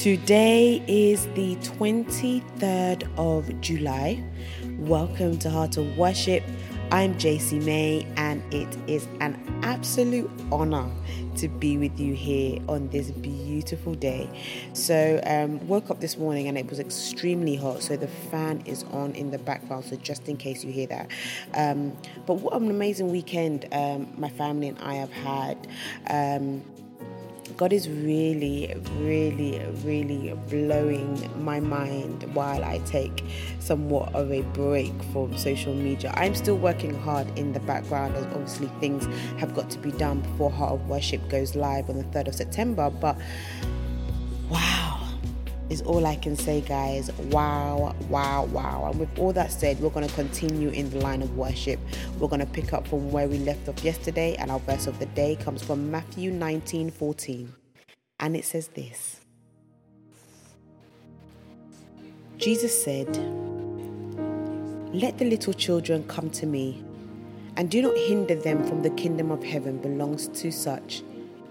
Today is the 23rd of July. Welcome to Heart of Worship. I'm JC May, and it is an absolute honor to be with you here on this beautiful day. So, um, woke up this morning and it was extremely hot, so the fan is on in the background. So, just in case you hear that, um, but what an amazing weekend um, my family and I have had. Um, God is really, really, really blowing my mind while I take somewhat of a break from social media. I'm still working hard in the background as obviously things have got to be done before Heart of Worship goes live on the 3rd of September. But wow is all I can say, guys. Wow, wow, wow. And with all that said, we're going to continue in the line of worship. We're going to pick up from where we left off yesterday, and our verse of the day comes from Matthew 19 14. And it says this Jesus said, Let the little children come to me, and do not hinder them from the kingdom of heaven belongs to such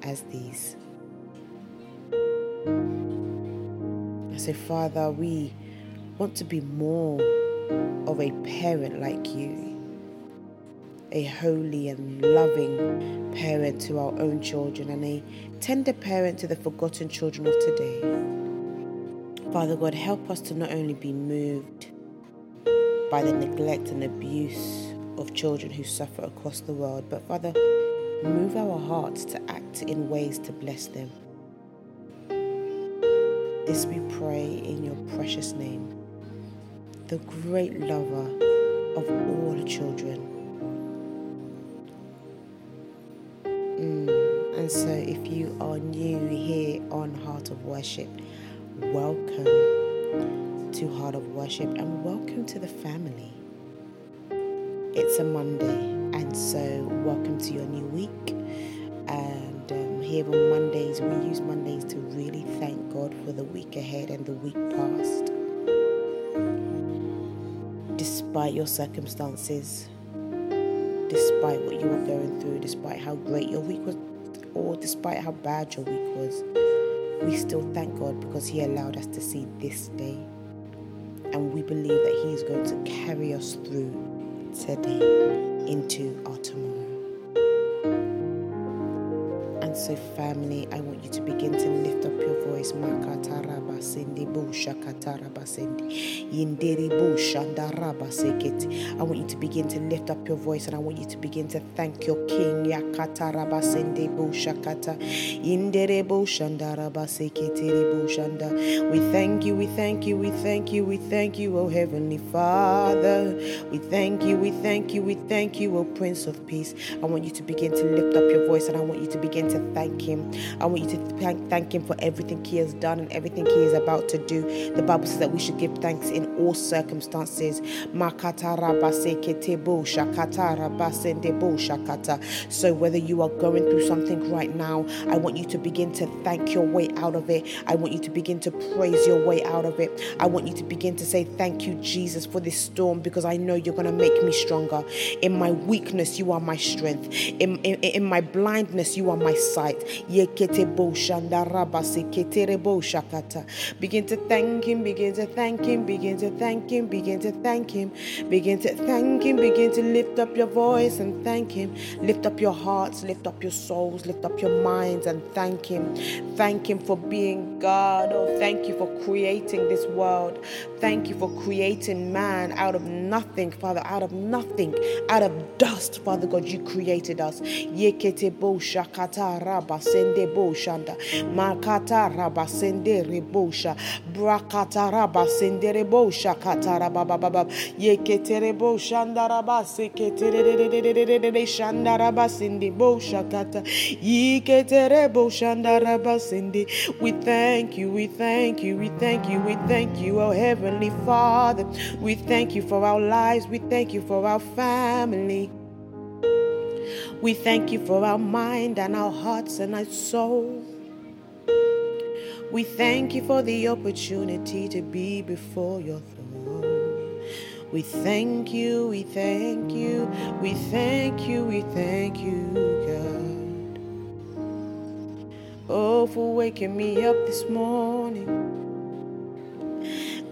as these. I say, Father, we want to be more of a parent like you, a holy and loving parent to our own children, and a tender parent to the forgotten children of today. Father God, help us to not only be moved by the neglect and abuse of children who suffer across the world, but Father, move our hearts to act in ways to bless them. This we pray in your precious name, the great lover of all children. Mm. So, if you are new here on Heart of Worship, welcome to Heart of Worship and welcome to the family. It's a Monday, and so welcome to your new week. And um, here on Mondays, we use Mondays to really thank God for the week ahead and the week past. Despite your circumstances, despite what you were going through, despite how great your week was, or despite how bad your week was, we still thank God because He allowed us to see this day. And we believe that He is going to carry us through today into our tomorrow. So, family, I want you to begin to lift up your voice. I want you to begin to lift up your voice and I want you to begin to thank your King. We thank you, we thank you, we thank you, we thank you, oh Heavenly Father. We thank you, we thank you, we thank you, oh Prince of Peace. I want you to begin to lift up your voice and I want you to begin to thank Him. I want you to thank, thank Him for everything He has done and everything He is about to do. The Bible says that we should give thanks in all circumstances. So, whether you are going through something right now, I want you to begin to thank your way out of it. I want you to begin to praise your way out of it. I want you to begin to say, Thank you, Jesus, for this storm because I know you're going to make me stronger. In my weakness, you are my strength. In, in, in my blindness, you are my sight. Begin to thank Him, begin to thank Him, begin to thank Him, begin to thank Him, begin to thank Him, begin to lift up your voice and thank Him. Lift up your hearts, lift up your souls, lift up your minds and thank Him. Thank Him for being God. Oh, thank you for creating this world. Thank you for creating man out of nothing, Father, out of nothing, out of dust, Father God, you created us. Yekete shakata raba sende bo. Makata raba sende rebosha. Brakata raba sende rebosha kata raba baba. Yekete rebo shanda raba sekete shanda raba sende bo shakata. Yekete rebo shanda sende. We thank you, we thank you, we thank you, we thank you, oh Heavenly Father. We thank you for our lives, we thank you for our family. We thank you for our mind and our hearts and our soul. We thank you for the opportunity to be before your throne. We thank you, we thank you, we thank you, we thank you, God. Oh, for waking me up this morning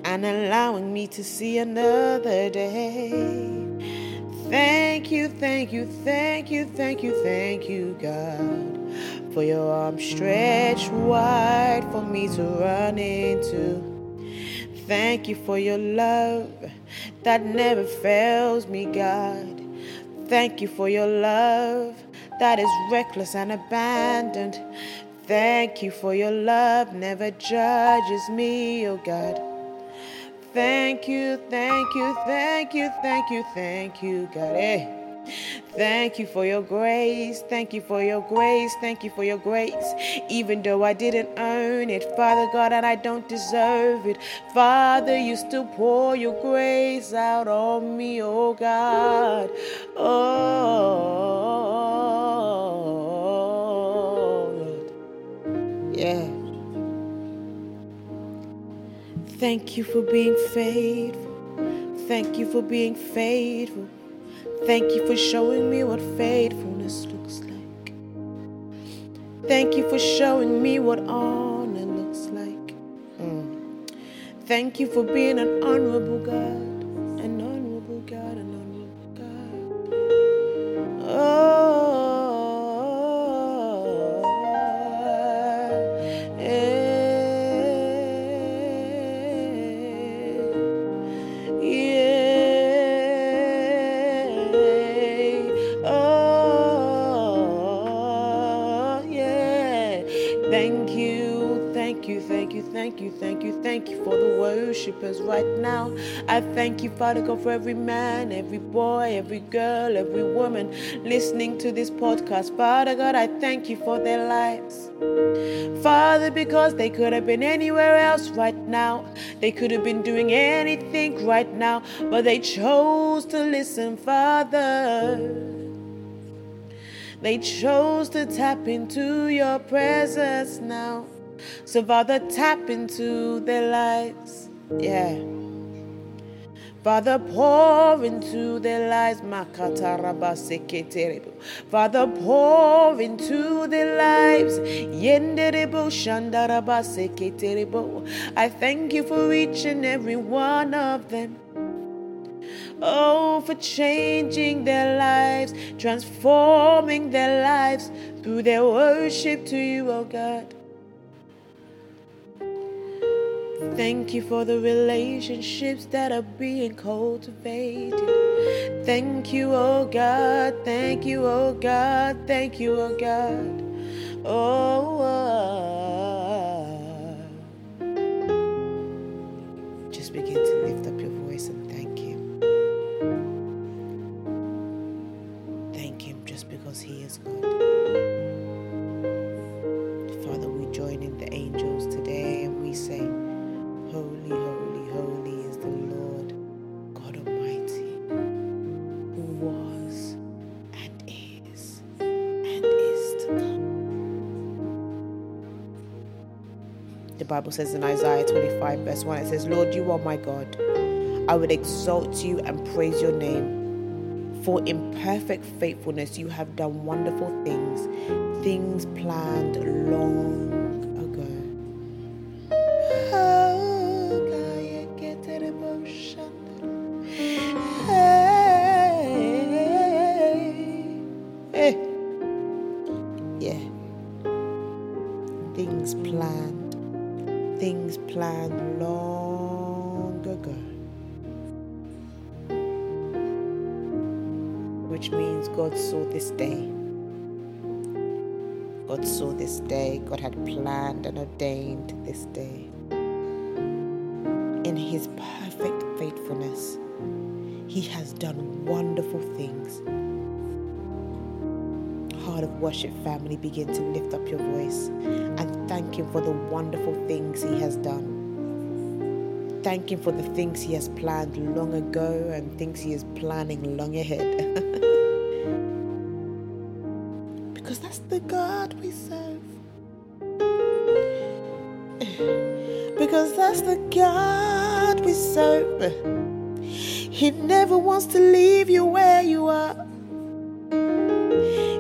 and allowing me to see another day. Thank you, thank you, thank you, thank you, thank you, God, for your arms stretched wide for me to run into. Thank you for your love that never fails me, God. Thank you for your love that is reckless and abandoned. Thank you for your love never judges me, oh God. Thank you, thank you, thank you, thank you, thank you, God. Thank you for your grace. Thank you for your grace. Thank you for your grace. Even though I didn't earn it, Father God, and I don't deserve it, Father, you still pour your grace out on me, oh God. Oh, Thank you for being faithful. Thank you for being faithful. Thank you for showing me what faithfulness looks like. Thank you for showing me what honor looks like. Mm. Thank you for being an honorable God. Worshippers right now. I thank you, Father God, for every man, every boy, every girl, every woman listening to this podcast. Father God, I thank you for their lives. Father, because they could have been anywhere else right now. They could have been doing anything right now, but they chose to listen, Father. They chose to tap into your presence now. So, Father, tap into their lives. Yeah. Father, pour into their lives. Father, pour into their lives. I thank you for each and every one of them. Oh, for changing their lives, transforming their lives through their worship to you, oh God. Thank you for the relationships that are being cultivated. Thank you, oh God. Thank you, oh God. Thank you, oh God. Oh, uh, Bible says in Isaiah 25, verse 1, it says, Lord, you are my God. I would exalt you and praise your name. For in perfect faithfulness you have done wonderful things, things planned long saw this day. God saw this day. God had planned and ordained this day. In His perfect faithfulness, He has done wonderful things. Heart of Worship family, begin to lift up your voice and thank Him for the wonderful things He has done thank Him for the things He has planned long ago and things He is planning long ahead. Because that's the God we serve. He never wants to leave you where you are.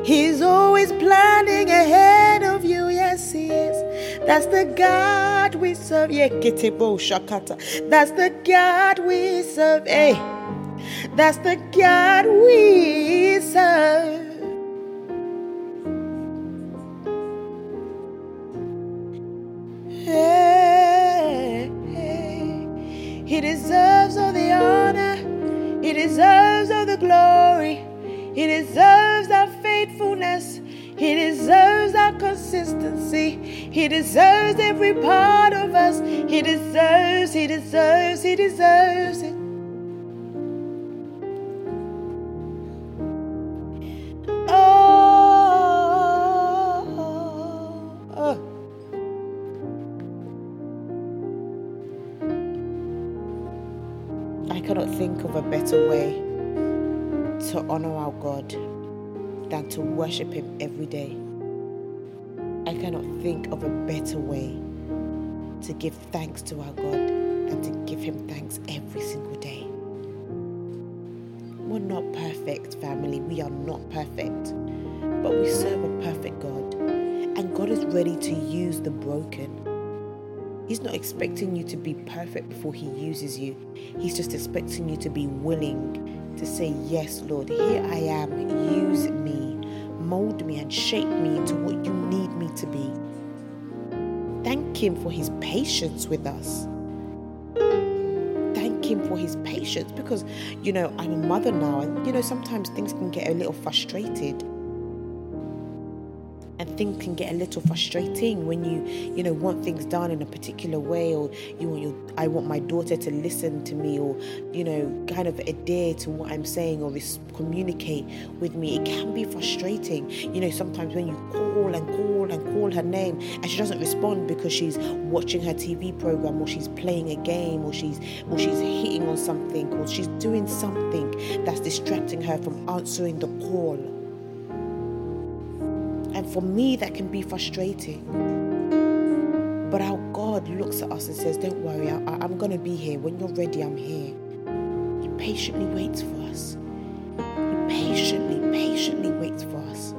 He's always planning ahead of you, yes, He is. That's the God we serve. Shakata. That's the God we serve. Hey. That's the God we serve. Deserves all the glory. He deserves our faithfulness. He deserves our consistency. He deserves every part of us. He deserves, he deserves, he deserves it. Of a better way to honor our God than to worship Him every day. I cannot think of a better way to give thanks to our God than to give Him thanks every single day. We're not perfect, family. We are not perfect. But we serve a perfect God. And God is ready to use the broken. He's not expecting you to be perfect before He uses you. He's just expecting you to be willing to say, Yes, Lord, here I am. Use me. Mold me and shape me into what you need me to be. Thank Him for His patience with us. Thank Him for His patience because, you know, I'm a mother now, and, you know, sometimes things can get a little frustrated things can get a little frustrating when you you know want things done in a particular way or you want your I want my daughter to listen to me or you know kind of adhere to what I'm saying or res- communicate with me. It can be frustrating. You know sometimes when you call and call and call her name and she doesn't respond because she's watching her TV program or she's playing a game or she's or she's hitting on something or she's doing something that's distracting her from answering the call for me, that can be frustrating. But our God looks at us and says, Don't worry, I, am going to be here. When you're ready, I'm here. He patiently waits for us. He patiently, patiently waits for us.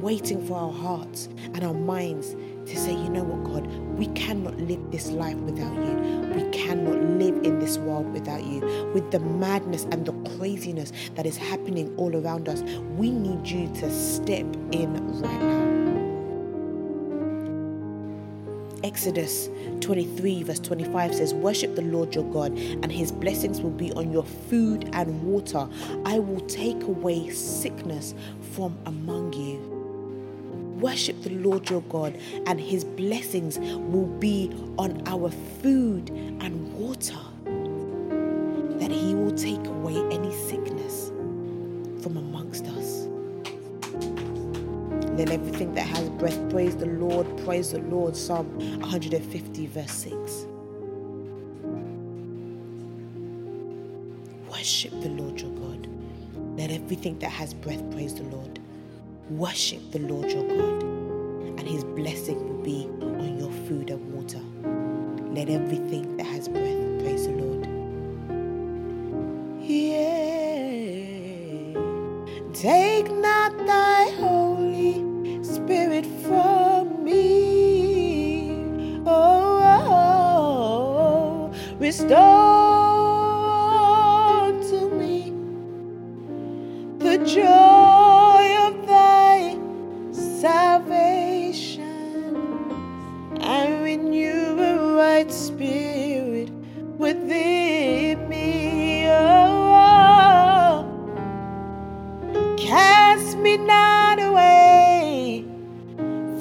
Waiting for our hearts and our minds to say, you know what, God, we cannot live this life without you. We cannot live in this world without you. With the madness and the craziness that is happening all around us, we need you to step in right now. Exodus 23, verse 25 says, Worship the Lord your God, and his blessings will be on your food and water. I will take away sickness from among you. Worship the Lord your God, and his blessings will be on our food and water. That he will take away any sickness from amongst us. Let everything that has breath praise the Lord, praise the Lord. Psalm 150, verse 6. Worship the Lord your God. Let everything that has breath praise the Lord. Worship the Lord your God, and his blessing will be on your food and water. Let everything that has breath praise the Lord. Yeah. Take not thy Holy Spirit from me. Oh, oh, oh. restore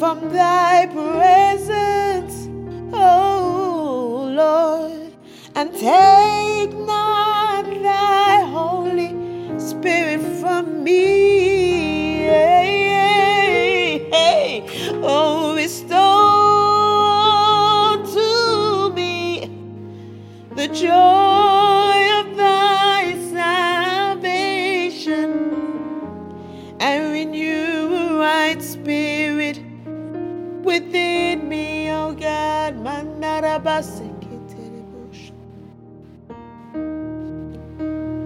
from thy presence, oh Lord, and take not thy Holy Spirit from me. Hey, hey, Oh, restore to me the joy of thy salvation and renew a right spirit within me, oh God.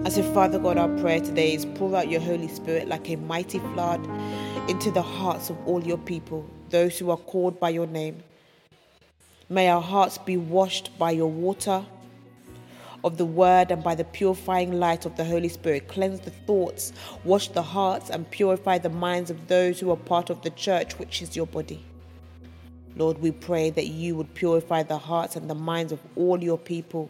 I say, Father God, our prayer today is pour out your Holy Spirit like a mighty flood into the hearts of all your people. those who are called by your name. May our hearts be washed by your water of the word and by the purifying light of the Holy Spirit. Cleanse the thoughts, wash the hearts, and purify the minds of those who are part of the church, which is your body. Lord, we pray that you would purify the hearts and the minds of all your people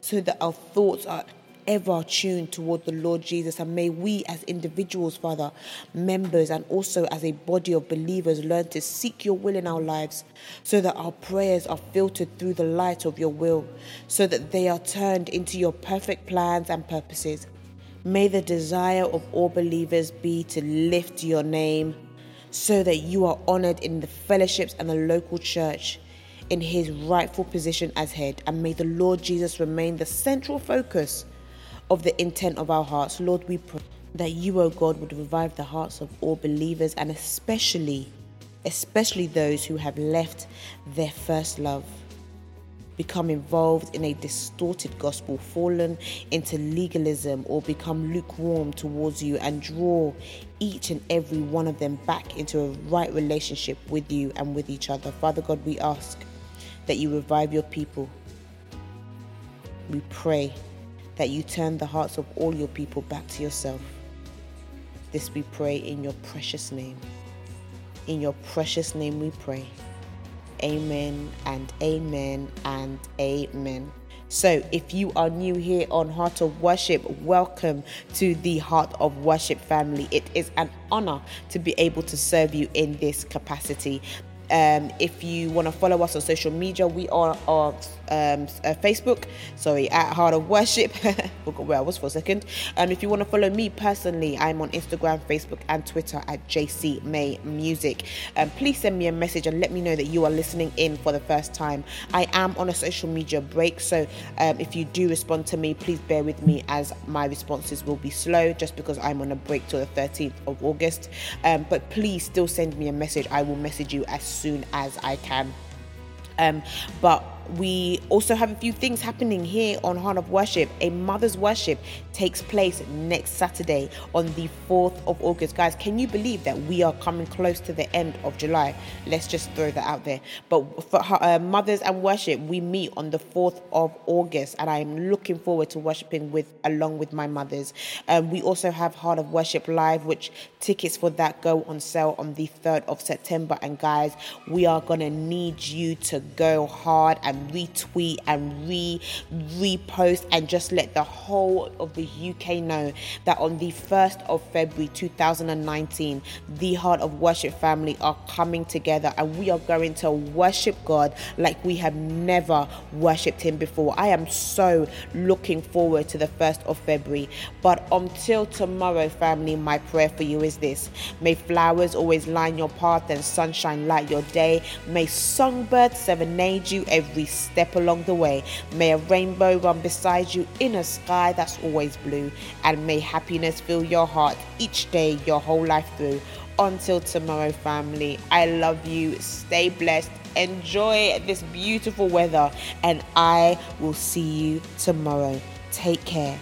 so that our thoughts are ever tuned toward the Lord Jesus. And may we, as individuals, Father, members, and also as a body of believers, learn to seek your will in our lives so that our prayers are filtered through the light of your will, so that they are turned into your perfect plans and purposes. May the desire of all believers be to lift your name so that you are honored in the fellowships and the local church in his rightful position as head. And may the Lord Jesus remain the central focus of the intent of our hearts. Lord, we pray that you, O God, would revive the hearts of all believers and especially, especially those who have left their first love, become involved in a distorted gospel, fallen into legalism, or become lukewarm towards you, and draw each and every one of them back into a right relationship with you and with each other. Father God, we ask that you revive your people. We pray that you turn the hearts of all your people back to yourself. This we pray in your precious name. In your precious name we pray. Amen and amen and amen. So, if you are new here on Heart of Worship, welcome to the Heart of Worship family. It is an honor to be able to serve you in this capacity. Um, if you want to follow us on social media, we are on um, uh, Facebook, sorry, at Heart of Worship. Where I was for a second. Um, if you want to follow me personally, I'm on Instagram, Facebook, and Twitter at JC May Music. Um, please send me a message and let me know that you are listening in for the first time. I am on a social media break, so um, if you do respond to me, please bear with me as my responses will be slow just because I'm on a break till the 13th of August. Um, but please still send me a message. I will message you as soon as I can. Um, but we also have a few things happening here on Heart of Worship. A Mother's Worship takes place next Saturday on the 4th of August. Guys, can you believe that we are coming close to the end of July? Let's just throw that out there. But for uh, Mothers and Worship, we meet on the 4th of August, and I'm looking forward to worshiping with along with my mothers. Um, we also have Heart of Worship Live, which tickets for that go on sale on the 3rd of September. And guys, we are going to need you to go hard and and retweet and re repost and just let the whole of the UK know that on the 1st of February 2019, the Heart of Worship family are coming together and we are going to worship God like we have never worshipped Him before. I am so looking forward to the 1st of February. But until tomorrow, family, my prayer for you is this May flowers always line your path and sunshine light your day. May songbirds serenade you step along the way. May a rainbow run beside you in a sky that's always blue. And may happiness fill your heart each day, your whole life through. Until tomorrow, family, I love you. Stay blessed. Enjoy this beautiful weather. And I will see you tomorrow. Take care.